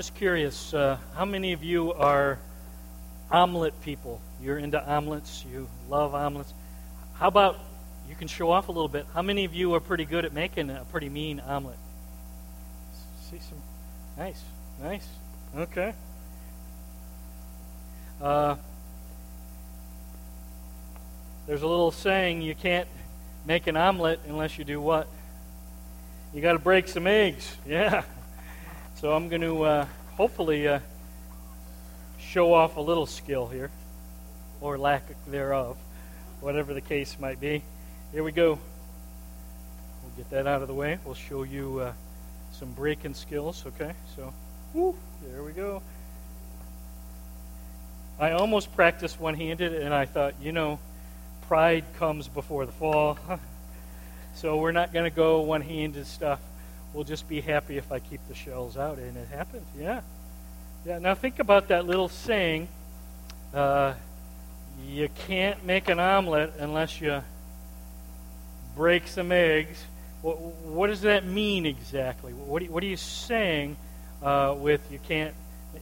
Just curious, uh, how many of you are omelet people? You're into omelets, you love omelets. How about you can show off a little bit? How many of you are pretty good at making a pretty mean omelet? See some. Nice, nice. Okay. Uh, there's a little saying you can't make an omelet unless you do what? You got to break some eggs. Yeah. So I'm going to uh, hopefully uh, show off a little skill here, or lack thereof, whatever the case might be. Here we go. We'll get that out of the way. We'll show you uh, some breaking skills. Okay, so there we go. I almost practiced one-handed, and I thought, you know, pride comes before the fall. so we're not going to go one-handed stuff will just be happy if I keep the shells out. And it happened. Yeah. Yeah. Now think about that little saying. Uh, you can't make an omelet unless you break some eggs. What, what does that mean exactly? What, what are you saying uh, with you can't?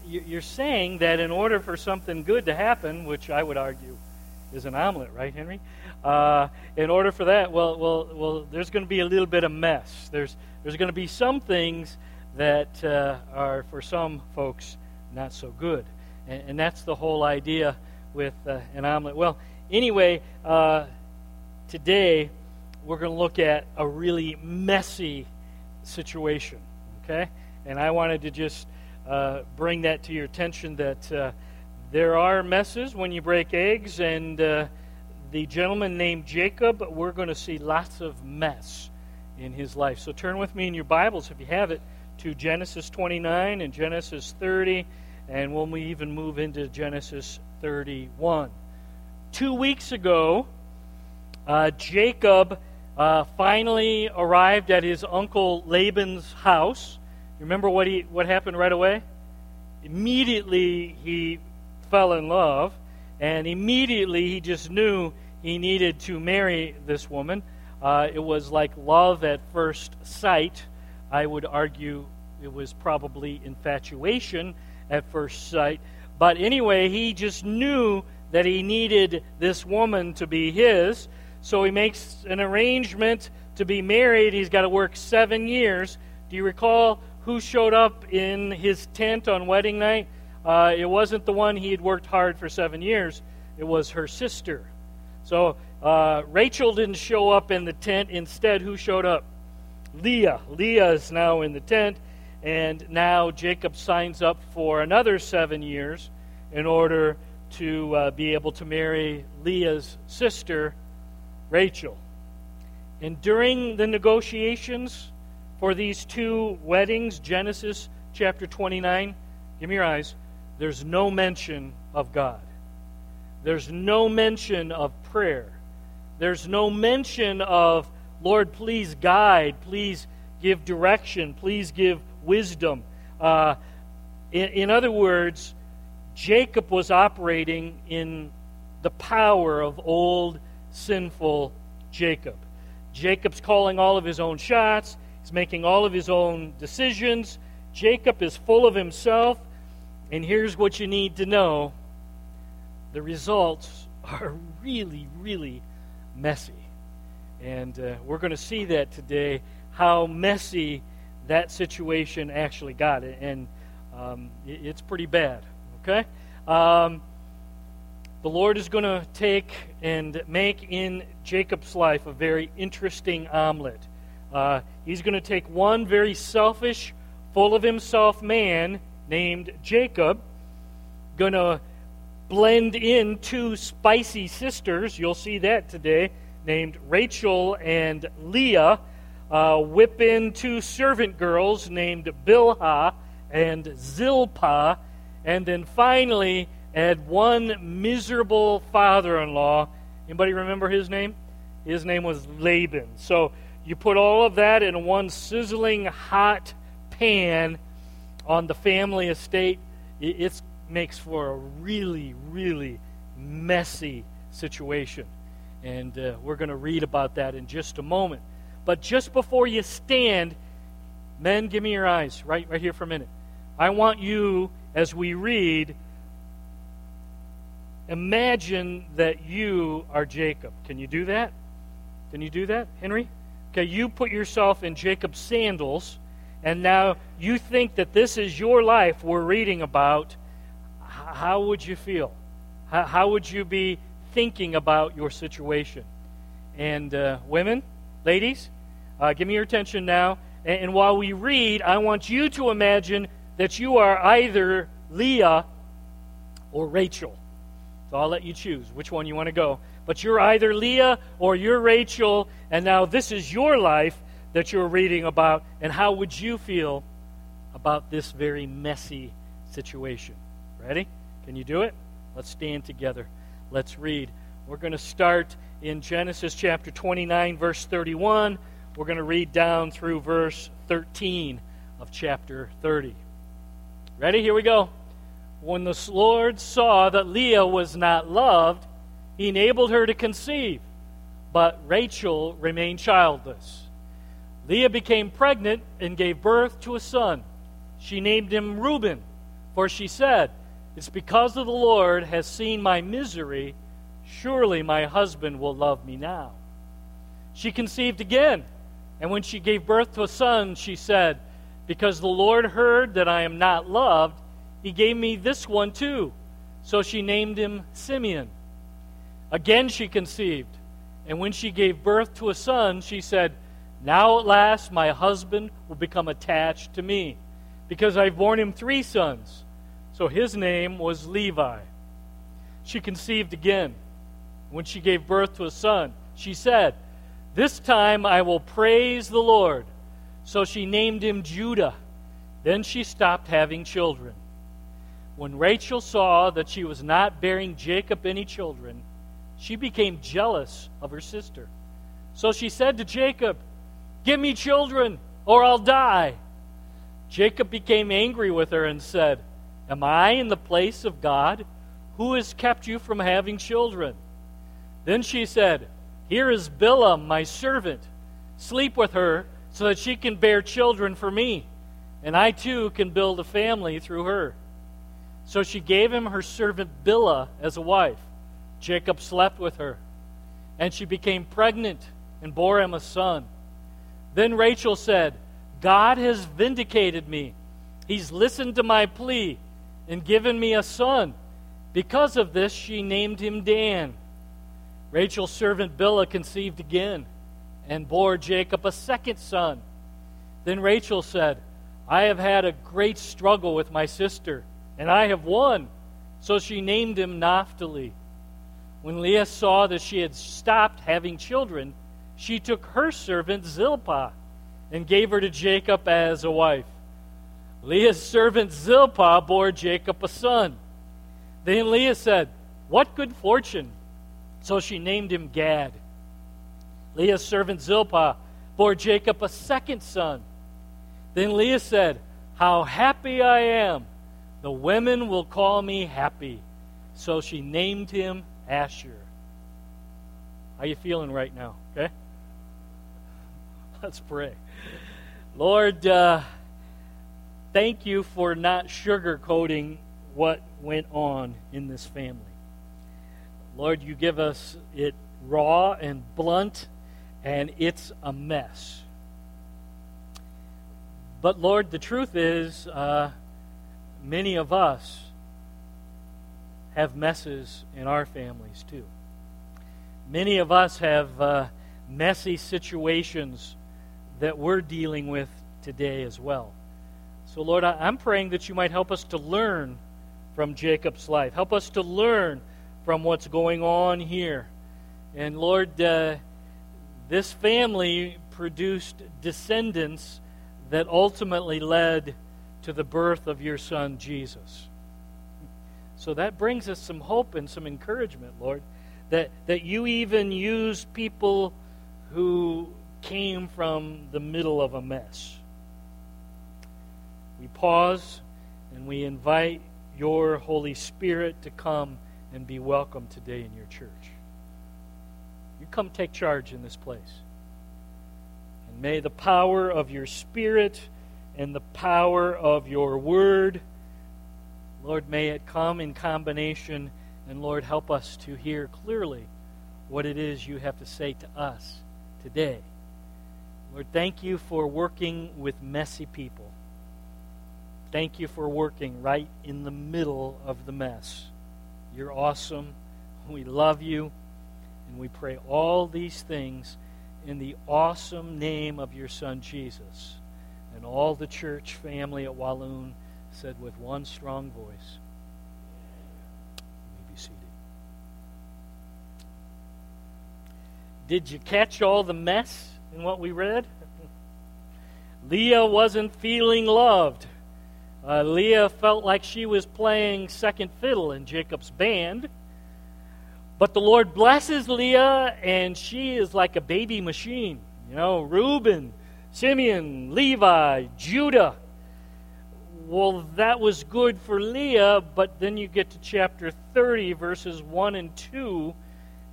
You're saying that in order for something good to happen, which I would argue is an omelet, right, Henry? Uh, in order for that, well, well, well, there's going to be a little bit of mess. There's there's going to be some things that uh, are for some folks not so good, and, and that's the whole idea with uh, an omelet. Well, anyway, uh, today we're going to look at a really messy situation. Okay, and I wanted to just uh, bring that to your attention that uh, there are messes when you break eggs, and uh, the gentleman named Jacob, we're going to see lots of mess in his life. So turn with me in your Bibles, if you have it, to Genesis 29 and Genesis 30, and when we'll even move into Genesis 31. Two weeks ago, uh, Jacob uh, finally arrived at his uncle Laban's house. You Remember what he what happened right away? Immediately he fell in love, and immediately he just knew he needed to marry this woman. Uh, it was like love at first sight. I would argue it was probably infatuation at first sight. But anyway, he just knew that he needed this woman to be his. So he makes an arrangement to be married. He's got to work seven years. Do you recall who showed up in his tent on wedding night? Uh, it wasn't the one he had worked hard for seven years, it was her sister. So uh, Rachel didn't show up in the tent. Instead, who showed up? Leah. Leah is now in the tent, and now Jacob signs up for another seven years in order to uh, be able to marry Leah's sister, Rachel. And during the negotiations for these two weddings, Genesis chapter 29, give me your eyes, there's no mention of God. There's no mention of prayer. There's no mention of, Lord, please guide, please give direction, please give wisdom. Uh, in, in other words, Jacob was operating in the power of old sinful Jacob. Jacob's calling all of his own shots, he's making all of his own decisions. Jacob is full of himself. And here's what you need to know the results are really, really messy. And uh, we're going to see that today, how messy that situation actually got. And um, it's pretty bad, okay? Um, the Lord is going to take and make in Jacob's life a very interesting omelet. Uh, he's going to take one very selfish, full of himself man named Jacob, going to blend in two spicy sisters. You'll see that today, named Rachel and Leah. Uh, whip in two servant girls named Bilhah and Zilpah. And then finally, add one miserable father in law. Anybody remember his name? His name was Laban. So you put all of that in one sizzling hot pan on the family estate. it makes for a really, really messy situation. And uh, we're going to read about that in just a moment. But just before you stand, men, give me your eyes right, right here for a minute. I want you, as we read, imagine that you are Jacob. Can you do that? Can you do that, Henry? Okay, you put yourself in Jacob's sandals, and now you think that this is your life we're reading about. How would you feel? How would you be thinking about your situation? And uh, women, ladies, uh, give me your attention now. And, and while we read, I want you to imagine that you are either Leah or Rachel. So I'll let you choose which one you want to go. But you're either Leah or you're Rachel, and now this is your life that you're reading about, and how would you feel about this very messy situation? Ready? Can you do it? Let's stand together. Let's read. We're going to start in Genesis chapter 29, verse 31. We're going to read down through verse 13 of chapter 30. Ready? Here we go. When the Lord saw that Leah was not loved, he enabled her to conceive, but Rachel remained childless. Leah became pregnant and gave birth to a son. She named him Reuben, for she said, It's because of the Lord has seen my misery, surely my husband will love me now. She conceived again, and when she gave birth to a son, she said, Because the Lord heard that I am not loved, he gave me this one too. So she named him Simeon. Again she conceived, and when she gave birth to a son, she said, Now at last my husband will become attached to me, because I've borne him three sons. So his name was Levi. She conceived again. When she gave birth to a son, she said, This time I will praise the Lord. So she named him Judah. Then she stopped having children. When Rachel saw that she was not bearing Jacob any children, she became jealous of her sister. So she said to Jacob, Give me children, or I'll die. Jacob became angry with her and said, Am I in the place of God? Who has kept you from having children? Then she said, Here is Bilhah, my servant. Sleep with her so that she can bear children for me, and I too can build a family through her. So she gave him her servant Bilhah as a wife. Jacob slept with her, and she became pregnant and bore him a son. Then Rachel said, God has vindicated me. He's listened to my plea and given me a son. Because of this, she named him Dan. Rachel's servant Bilhah conceived again and bore Jacob a second son. Then Rachel said, I have had a great struggle with my sister, and I have won. So she named him Naphtali. When Leah saw that she had stopped having children, she took her servant Zilpah and gave her to Jacob as a wife. Leah's servant Zilpah bore Jacob a son. Then Leah said, What good fortune! So she named him Gad. Leah's servant Zilpah bore Jacob a second son. Then Leah said, How happy I am! The women will call me happy. So she named him Asher. How you feeling right now? Okay? Let's pray. Lord, uh, thank you for not sugarcoating what went on in this family. Lord, you give us it raw and blunt, and it's a mess. But Lord, the truth is, uh, many of us have messes in our families too. Many of us have uh, messy situations that we're dealing with today as well. So, Lord, I'm praying that you might help us to learn from Jacob's life. Help us to learn from what's going on here. And, Lord, uh, this family produced descendants that ultimately led to the birth of your son, Jesus. So that brings us some hope and some encouragement, Lord, that, that you even use people who came from the middle of a mess. We pause and we invite your Holy Spirit to come and be welcome today in your church. You come take charge in this place. And may the power of your Spirit and the power of your word. Lord, may it come in combination, and Lord, help us to hear clearly what it is you have to say to us today. Lord, thank you for working with messy people. Thank you for working right in the middle of the mess. You're awesome. We love you. And we pray all these things in the awesome name of your Son, Jesus. And all the church family at Walloon said with one strong voice. Did you catch all the mess in what we read? Leah wasn't feeling loved. Uh, Leah felt like she was playing second fiddle in Jacob's band. But the Lord blesses Leah, and she is like a baby machine. You know, Reuben, Simeon, Levi, Judah. Well, that was good for Leah, but then you get to chapter 30, verses 1 and 2,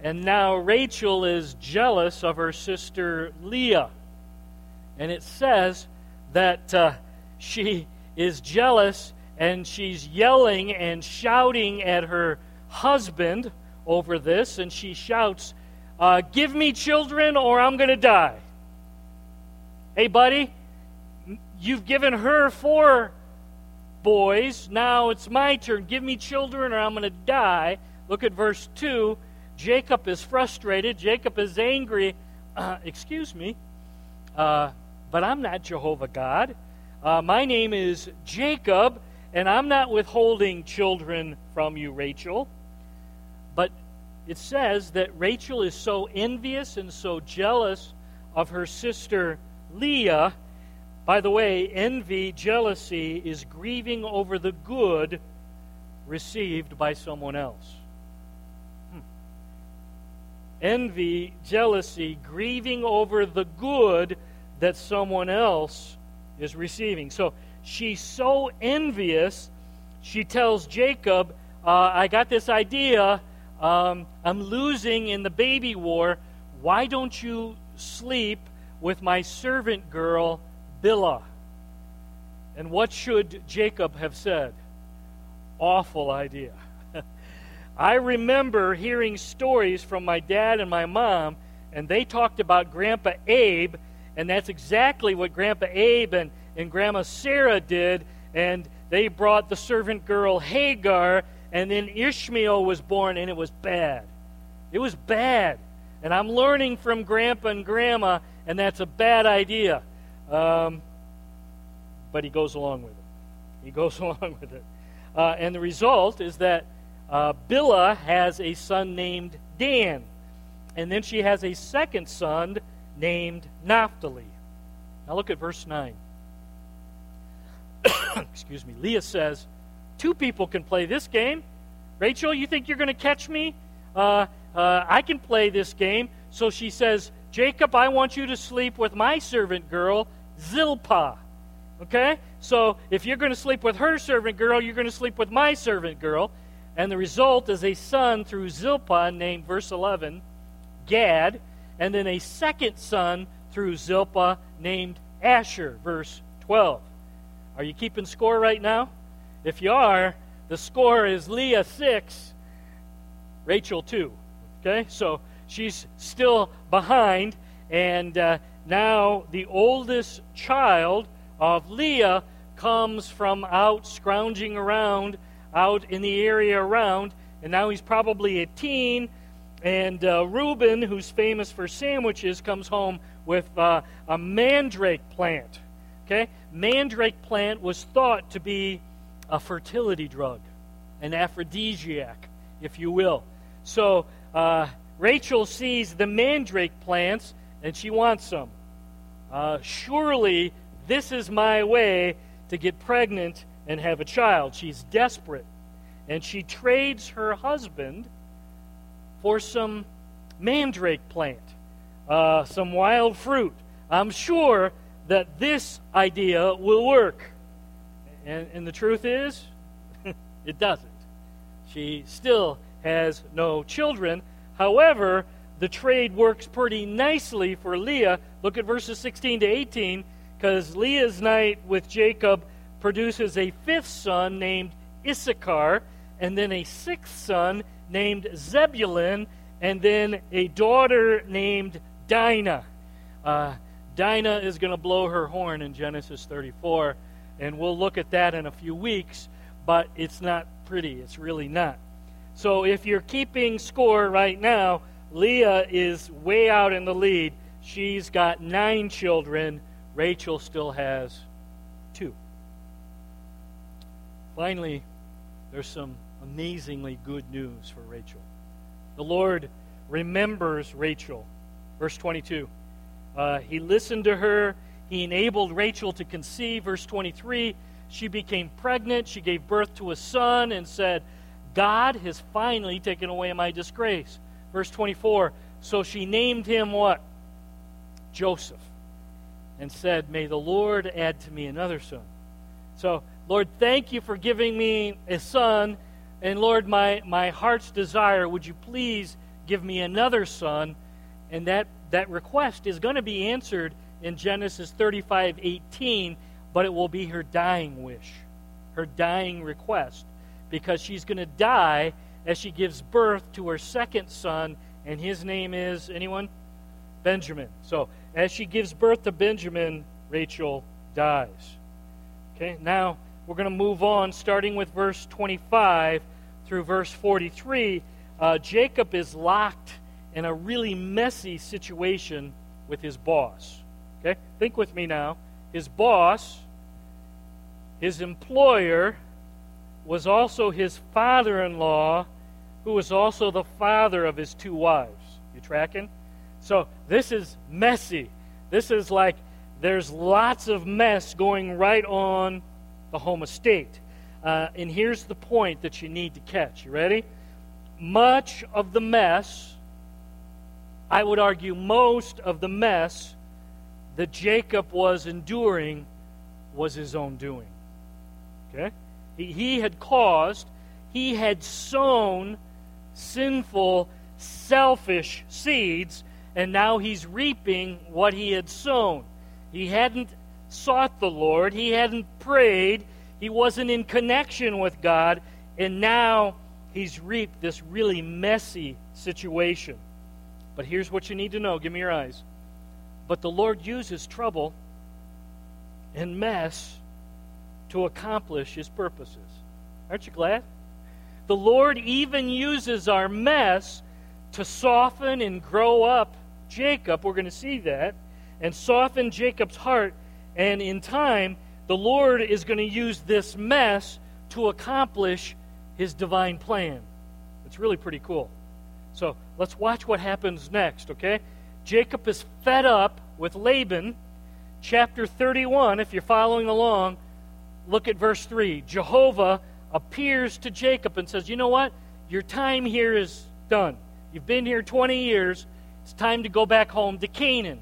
and now Rachel is jealous of her sister Leah. And it says that uh, she is jealous and she's yelling and shouting at her husband over this, and she shouts, uh, Give me children or I'm going to die. Hey, buddy, you've given her four boys. Now it's my turn. Give me children or I'm going to die. Look at verse 2. Jacob is frustrated. Jacob is angry. Uh, excuse me, uh, but I'm not Jehovah God. Uh, my name is Jacob, and I'm not withholding children from you, Rachel. But it says that Rachel is so envious and so jealous of her sister Leah. By the way, envy, jealousy is grieving over the good received by someone else. Envy, jealousy, grieving over the good that someone else is receiving. So she's so envious, she tells Jacob, uh, I got this idea um, I'm losing in the baby war. Why don't you sleep with my servant girl, Bilhah? And what should Jacob have said? Awful idea. I remember hearing stories from my dad and my mom, and they talked about Grandpa Abe, and that's exactly what Grandpa Abe and, and Grandma Sarah did. And they brought the servant girl Hagar, and then Ishmael was born, and it was bad. It was bad. And I'm learning from Grandpa and Grandma, and that's a bad idea. Um, but he goes along with it. He goes along with it. Uh, and the result is that uh, Bilhah has a son named Dan. And then she has a second son named Naphtali. Now look at verse 9. Excuse me. Leah says, Two people can play this game. Rachel, you think you're going to catch me? Uh, uh, I can play this game. So she says, Jacob, I want you to sleep with my servant girl, Zilpah. Okay? So if you're going to sleep with her servant girl, you're going to sleep with my servant girl. And the result is a son through Zilpah named, verse 11, Gad. And then a second son through Zilpah named Asher, verse 12. Are you keeping score right now? If you are, the score is Leah 6, Rachel 2. Okay? So she's still behind. And uh, now the oldest child of Leah comes from out scrounging around out in the area around. And now he's probably a teen. And uh, Reuben, who's famous for sandwiches, comes home with uh, a mandrake plant. Okay? Mandrake plant was thought to be a fertility drug, an aphrodisiac, if you will. So uh, Rachel sees the mandrake plants and she wants some. Uh, surely this is my way to get pregnant and have a child. She's desperate. And she trades her husband for some mandrake plant, uh, some wild fruit. I'm sure that this idea will work. And, and the truth is, it doesn't. She still has no children. However, the trade works pretty nicely for Leah. Look at verses 16 to 18. because Leah's night with Jacob produces a fifth son named Issachar, and then a sixth son named Zebulun, and then a daughter named Dinah. Uh, Dinah is going to blow her horn in Genesis 34, and we'll look at that in a few weeks, but it's not pretty. It's really not. So if you're keeping score right now, Leah is way out in the lead. She's got nine children. Rachel still has two. Finally, there's some amazingly good news for Rachel. The Lord remembers Rachel. Verse 22. Uh, he listened to her. He enabled Rachel to conceive. Verse 23. She became pregnant. She gave birth to a son and said, God has finally taken away my disgrace. Verse 24. So she named him what? Joseph. And said, May the Lord add to me another son. So, Lord, thank you for giving me a son. And Lord, my, my heart's desire, would you please give me another son? And that, that request is going to be answered in Genesis 35 18, but it will be her dying wish, her dying request because she's going to die as she gives birth to her second son, and his name is anyone? Benjamin. So, as she gives birth to Benjamin, Rachel dies. Okay, now we're going to move on, starting with verse 25 through verse 43. Uh, Jacob is locked in a really messy situation with his boss. Okay, think with me now. His boss, his employer, was also his father in law, who was also the father of his two wives. You tracking? So this is messy. This is like there's lots of mess going right on the home estate. Uh, and here's the point that you need to catch. You ready? Much of the mess, I would argue, most of the mess that Jacob was enduring was his own doing. Okay? he had caused, he had sown sinful, selfish seeds, and now he's reaping what he had sown. He hadn't sought the Lord, he hadn't prayed, he wasn't in connection with God, and now he's reaped this really messy situation. But here's what you need to know give me your eyes. But the Lord uses trouble and mess to accomplish his purposes. Aren't you glad? The Lord even uses our mess to soften and grow up Jacob. We're going to see that. And soften Jacob's heart. And in time, the Lord is going to use this mess to accomplish his divine plan. It's really pretty cool. So let's watch what happens next, okay? Jacob is fed up with Laban. Chapter 31, if you're following along, look at verse 3. Jehovah appears to Jacob and says, You know what? Your time here is done. You've been here 20 years. It's time to go back home to Canaan.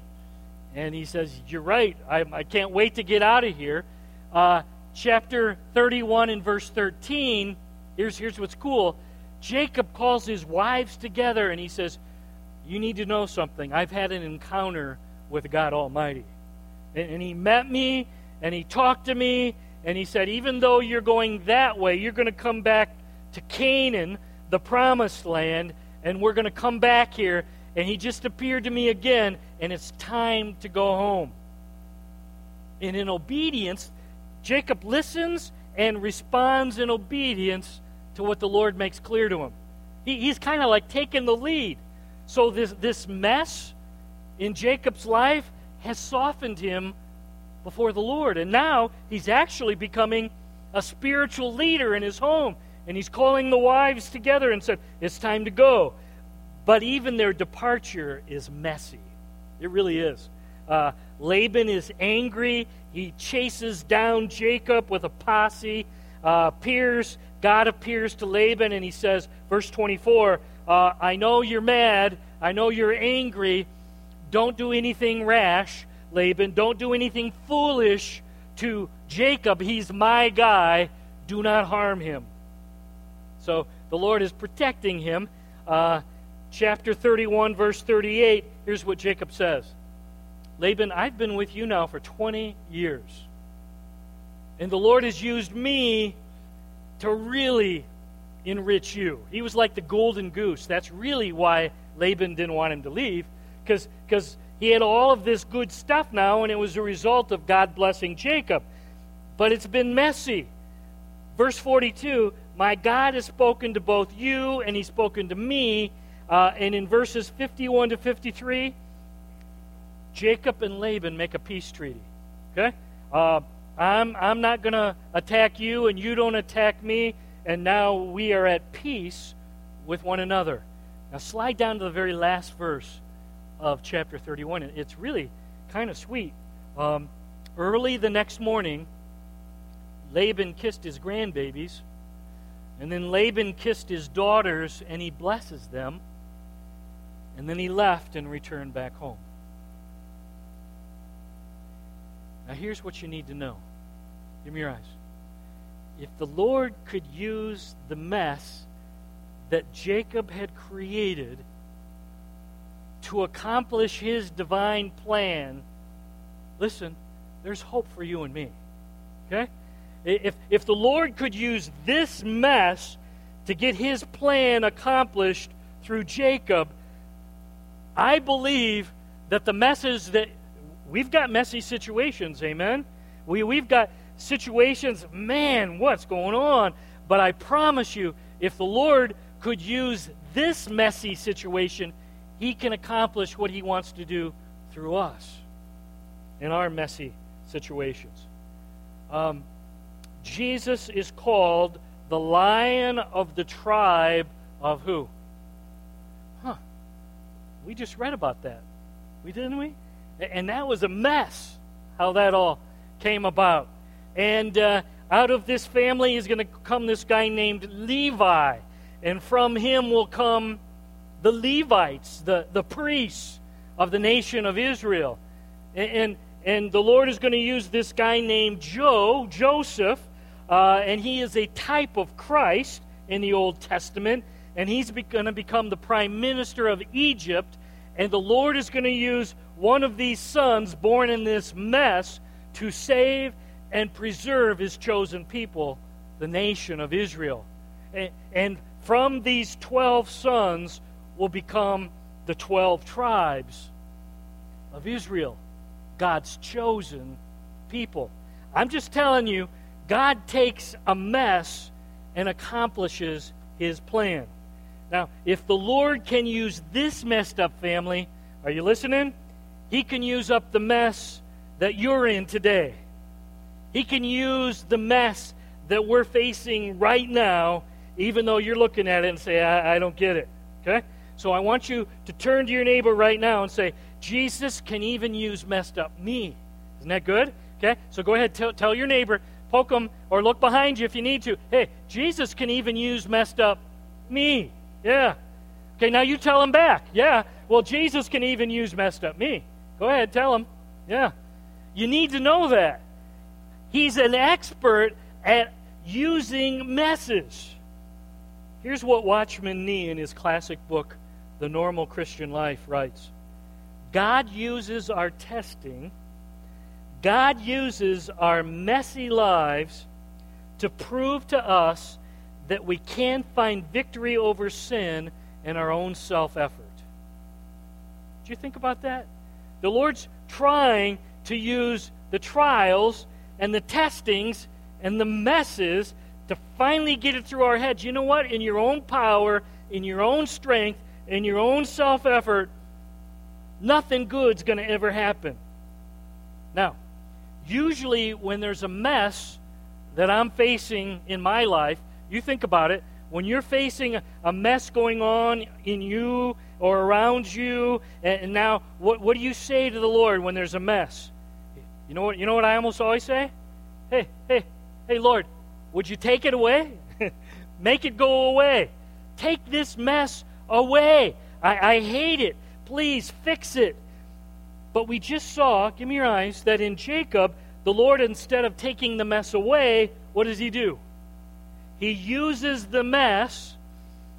And he says, You're right. I, I can't wait to get out of here. Uh, chapter 31 and verse 13, here's, here's what's cool. Jacob calls his wives together and he says, You need to know something. I've had an encounter with God Almighty. And, and he met me and he talked to me and he said, Even though you're going that way, you're going to come back to Canaan, the promised land, and we're going to come back here. And he just appeared to me again, and it's time to go home. And in obedience, Jacob listens and responds in obedience to what the Lord makes clear to him. He, he's kind of like taking the lead. So this, this mess in Jacob's life has softened him before the Lord. And now he's actually becoming a spiritual leader in his home. And he's calling the wives together and said, It's time to go. But even their departure is messy. It really is. Uh, Laban is angry. He chases down Jacob with a posse. Uh, appears, God appears to Laban and he says, verse 24, uh, I know you're mad. I know you're angry. Don't do anything rash. Laban, don't do anything foolish to Jacob. He's my guy. Do not harm him. So the Lord is protecting him. Uh, chapter 31, verse 38, here's what Jacob says Laban, I've been with you now for 20 years. And the Lord has used me to really enrich you. He was like the golden goose. That's really why Laban didn't want him to leave, because he had all of this good stuff now, and it was a result of God blessing Jacob. But it's been messy. Verse 42 My God has spoken to both you, and He's spoken to me. Uh, and in verses 51 to 53, Jacob and Laban make a peace treaty. Okay? Uh, I'm, I'm not going to attack you, and you don't attack me, and now we are at peace with one another. Now, slide down to the very last verse of chapter 31. and It's really kind of sweet. Um, early the next morning, Laban kissed his grandbabies, and then Laban kissed his daughters, and he blesses them, and then he left and returned back home. Now, here's what you need to know. Give me your eyes. If the Lord could use the mess that Jacob had created to accomplish his divine plan, listen, there's hope for you and me. Okay? If, if the Lord could use this mess to get his plan accomplished through Jacob, I believe that the messes that we've got messy situations, amen? We, we've got situations, man, what's going on? But I promise you, if the Lord could use this messy situation, He can accomplish what He wants to do through us in our messy situations. Um, Jesus is called the Lion of the tribe of who? We just read about that. We didn't we? And that was a mess how that all came about. And uh, out of this family is going to come this guy named Levi. And from him will come the Levites, the, the priests of the nation of Israel. And, and, and the Lord is going to use this guy named Joe, Joseph, uh, and he is a type of Christ in the Old Testament. And he's going to become the prime minister of Egypt. And the Lord is going to use one of these sons born in this mess to save and preserve his chosen people, the nation of Israel. And, and from these 12 sons will become the 12 tribes of Israel, God's chosen people. I'm just telling you, God takes a mess and accomplishes his plan. Now, if the Lord can use this messed up family, are you listening? He can use up the mess that you're in today. He can use the mess that we're facing right now, even though you're looking at it and say, I, I don't get it. Okay? So I want you to turn to your neighbor right now and say, Jesus can even use messed up me. Isn't that good? Okay? So go ahead, tell, tell your neighbor, poke him, or look behind you if you need to. Hey, Jesus can even use messed up me. Yeah. Okay, now you tell him back. Yeah. Well, Jesus can even use messed up me. Go ahead, tell him. Yeah. You need to know that. He's an expert at using messes. Here's what Watchman Nee in his classic book, The Normal Christian Life, writes God uses our testing, God uses our messy lives to prove to us that we can find victory over sin in our own self effort. Do you think about that? The Lord's trying to use the trials and the testings and the messes to finally get it through our heads. You know what? In your own power, in your own strength, in your own self effort, nothing good's going to ever happen. Now, usually when there's a mess that I'm facing in my life, you think about it, when you're facing a mess going on in you or around you, and now what, what do you say to the Lord when there's a mess? You know what, you know what I almost always say? Hey, hey, hey, Lord, would you take it away? Make it go away. Take this mess away. I, I hate it. Please fix it. But we just saw, give me your eyes, that in Jacob, the Lord, instead of taking the mess away, what does he do? He uses the mess,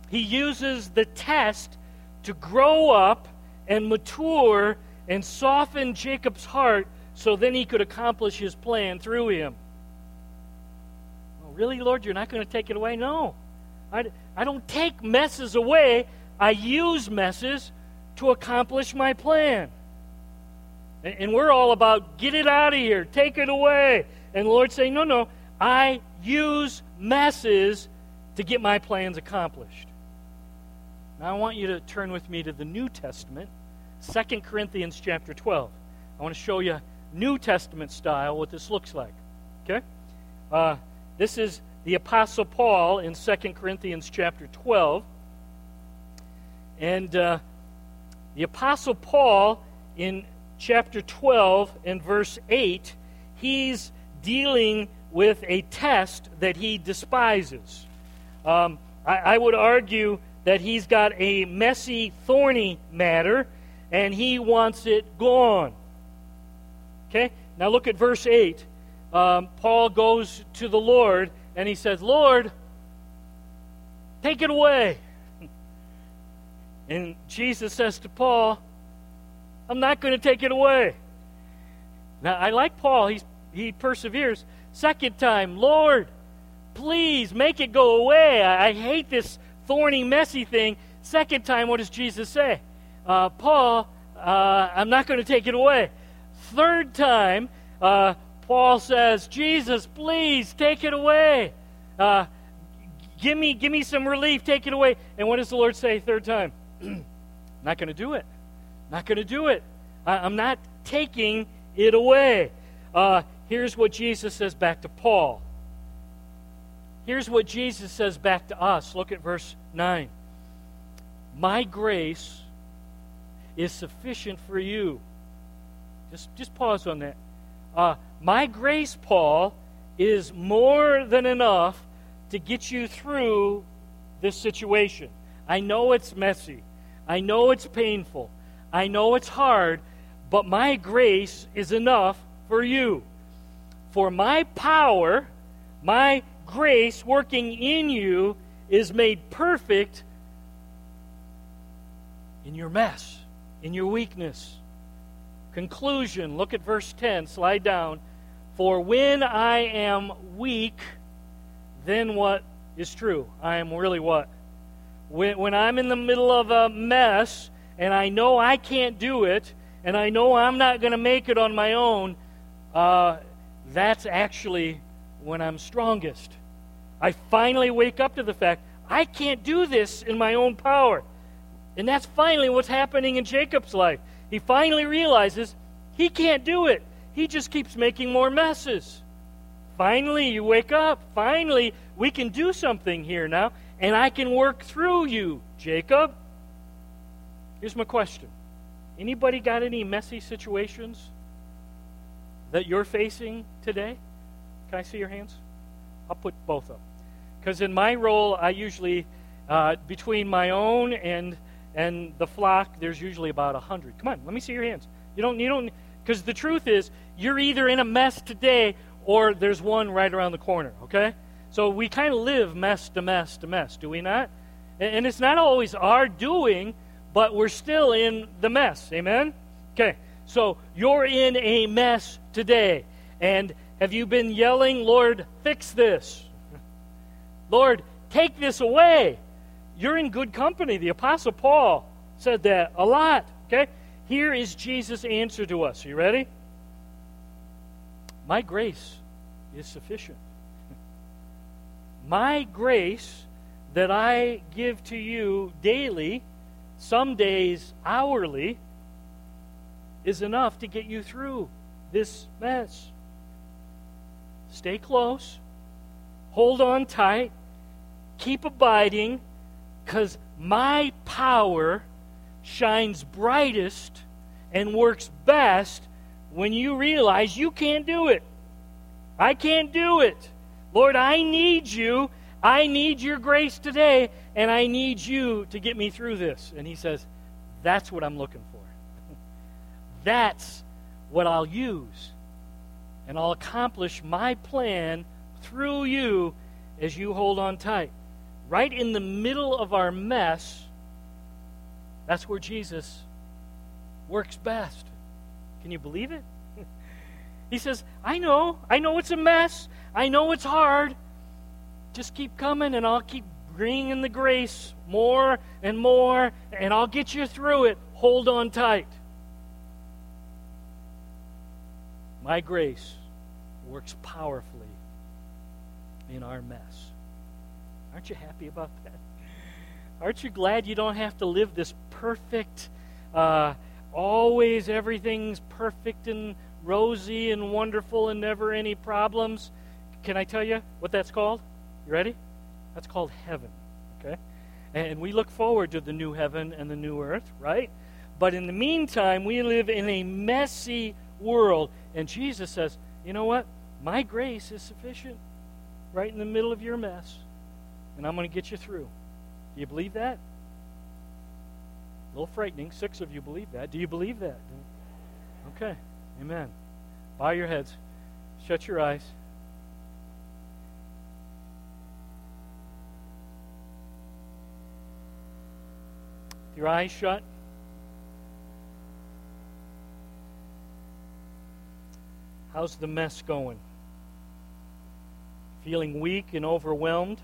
he uses the test to grow up and mature and soften Jacob's heart so then he could accomplish his plan through him. Oh, really, Lord? You're not going to take it away? No. I, I don't take messes away, I use messes to accomplish my plan. And, and we're all about get it out of here, take it away. And Lord saying, no, no, I use messes to get my plans accomplished. Now I want you to turn with me to the New Testament, 2 Corinthians chapter 12. I want to show you New Testament style what this looks like. Okay? Uh, this is the Apostle Paul in 2 Corinthians chapter 12. And uh, the Apostle Paul in chapter 12 and verse 8, he's dealing with a test that he despises. Um, I, I would argue that he's got a messy, thorny matter, and he wants it gone. Okay? Now look at verse 8. Um, Paul goes to the Lord and he says, Lord, take it away. And Jesus says to Paul, I'm not going to take it away. Now, I like Paul. He's, he perseveres. Second time, Lord, please make it go away. I, I hate this thorny, messy thing. Second time, what does Jesus say? Uh, Paul, uh, I'm not going to take it away. Third time, uh, Paul says, Jesus, please take it away. Uh, give me, give me some relief. Take it away. And what does the Lord say third time? not going to do it. Not going to do it. I, am not taking it away. Here's what Jesus says back to Paul. Here's what Jesus says back to us. Look at verse 9. My grace is sufficient for you. Just, just pause on that. Uh, my grace, Paul, is more than enough to get you through this situation. I know it's messy. I know it's painful. I know it's hard, but my grace is enough for you. For my power, my grace working in you is made perfect in your mess, in your weakness. Conclusion look at verse 10, slide down. For when I am weak, then what is true? I am really what? When, when I'm in the middle of a mess and I know I can't do it and I know I'm not going to make it on my own, uh, that's actually when I'm strongest. I finally wake up to the fact I can't do this in my own power. And that's finally what's happening in Jacob's life. He finally realizes he can't do it. He just keeps making more messes. Finally, you wake up. Finally, we can do something here now, and I can work through you, Jacob. Here's my question Anybody got any messy situations that you're facing today? Can I see your hands? I'll put both up. Because in my role, I usually, uh, between my own and and the flock, there's usually about a hundred. Come on, let me see your hands. You don't, you don't, because the truth is, you're either in a mess today or there's one right around the corner. Okay, so we kind of live mess to mess to mess, do we not? And, and it's not always our doing, but we're still in the mess. Amen. Okay, so you're in a mess today, and have you been yelling, Lord, fix this? Lord, take this away. You're in good company. The Apostle Paul said that a lot. Okay? Here is Jesus' answer to us. Are you ready? My grace is sufficient. My grace that I give to you daily, some days hourly, is enough to get you through this mess. Stay close. Hold on tight. Keep abiding because my power shines brightest and works best when you realize you can't do it. I can't do it. Lord, I need you. I need your grace today, and I need you to get me through this. And he says, That's what I'm looking for. That's what I'll use and I'll accomplish my plan through you as you hold on tight. Right in the middle of our mess, that's where Jesus works best. Can you believe it? he says, I know. I know it's a mess. I know it's hard. Just keep coming, and I'll keep bringing the grace more and more, and I'll get you through it. Hold on tight. My grace works powerfully in our mess. Aren't you happy about that? Aren't you glad you don't have to live this perfect, uh, always everything's perfect and rosy and wonderful and never any problems? Can I tell you what that's called? You ready? That's called heaven. Okay? And we look forward to the new heaven and the new earth, right? But in the meantime, we live in a messy world. And Jesus says, you know what? My grace is sufficient right in the middle of your mess. And I'm going to get you through. Do you believe that? A little frightening. Six of you believe that. Do you believe that? Okay. Amen. Bow your heads. Shut your eyes. your eyes shut. How's the mess going? Feeling weak and overwhelmed?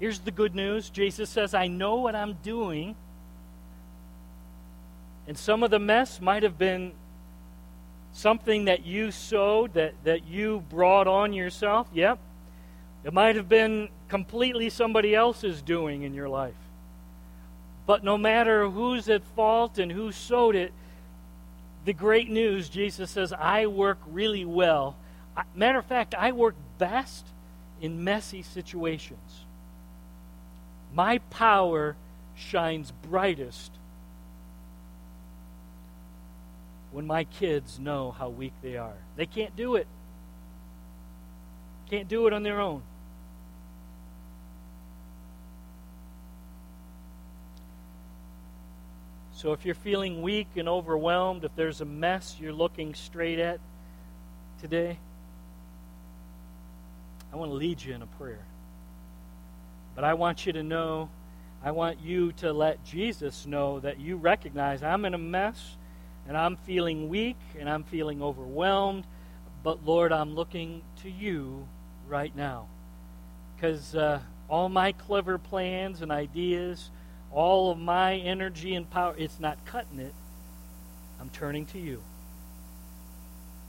Here's the good news Jesus says, I know what I'm doing. And some of the mess might have been something that you sowed, that, that you brought on yourself. Yep. It might have been completely somebody else's doing in your life. But no matter who's at fault and who sowed it, the great news, Jesus says, I work really well. Matter of fact, I work best in messy situations. My power shines brightest when my kids know how weak they are. They can't do it. Can't do it on their own. So if you're feeling weak and overwhelmed, if there's a mess you're looking straight at today, I want to lead you in a prayer. But I want you to know, I want you to let Jesus know that you recognize I'm in a mess and I'm feeling weak and I'm feeling overwhelmed. But Lord, I'm looking to you right now. Because uh, all my clever plans and ideas, all of my energy and power, it's not cutting it. I'm turning to you.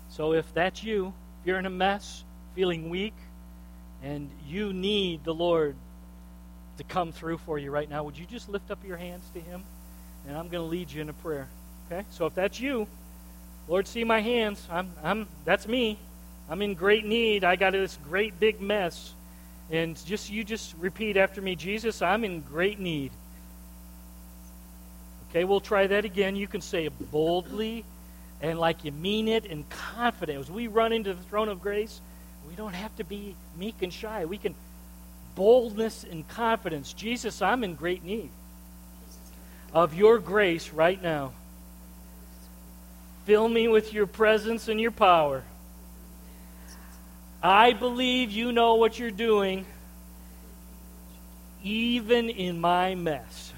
So if that's you, if you're in a mess, feeling weak, and you need the Lord to come through for you right now, would you just lift up your hands to Him? And I'm going to lead you in a prayer. Okay? So if that's you, Lord, see my hands. I'm, I'm, that's me. I'm in great need. I got this great big mess. And just you just repeat after me, Jesus, I'm in great need. Okay, we'll try that again. You can say it boldly and like you mean it and confident. As we run into the throne of grace, we don't have to be meek and shy. We can boldness and confidence. Jesus, I'm in great need of your grace right now. Fill me with your presence and your power. I believe you know what you're doing, even in my mess.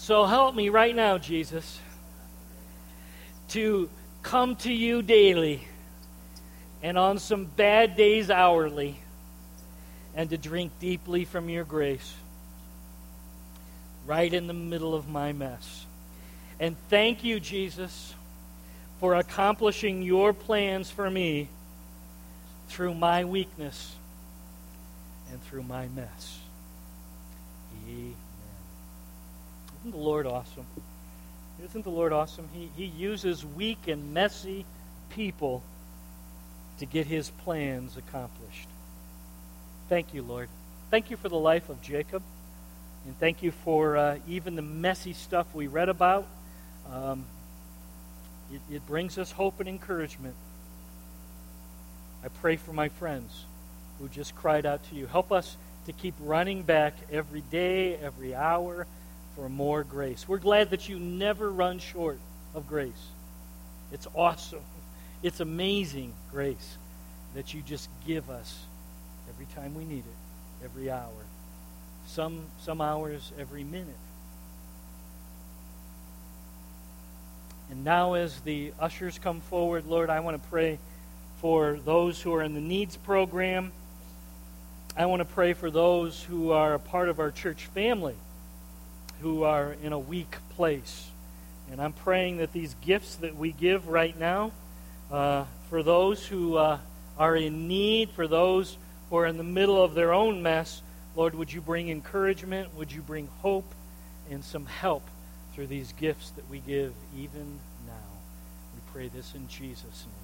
So help me right now, Jesus, to come to you daily and on some bad days hourly and to drink deeply from your grace right in the middle of my mess. And thank you, Jesus, for accomplishing your plans for me through my weakness and through my mess. Amen. Isn't the Lord awesome? Isn't the Lord awesome? He, he uses weak and messy people to get his plans accomplished. Thank you, Lord. Thank you for the life of Jacob. And thank you for uh, even the messy stuff we read about. Um, it, it brings us hope and encouragement. I pray for my friends who just cried out to you. Help us to keep running back every day, every hour for more grace. We're glad that you never run short of grace. It's awesome. It's amazing grace that you just give us every time we need it, every hour. Some, some hours every minute. And now, as the ushers come forward, Lord, I want to pray for those who are in the needs program. I want to pray for those who are a part of our church family who are in a weak place. And I'm praying that these gifts that we give right now, uh, for those who uh, are in need, for those who are in the middle of their own mess, Lord, would you bring encouragement? Would you bring hope and some help through these gifts that we give even now? We pray this in Jesus' name.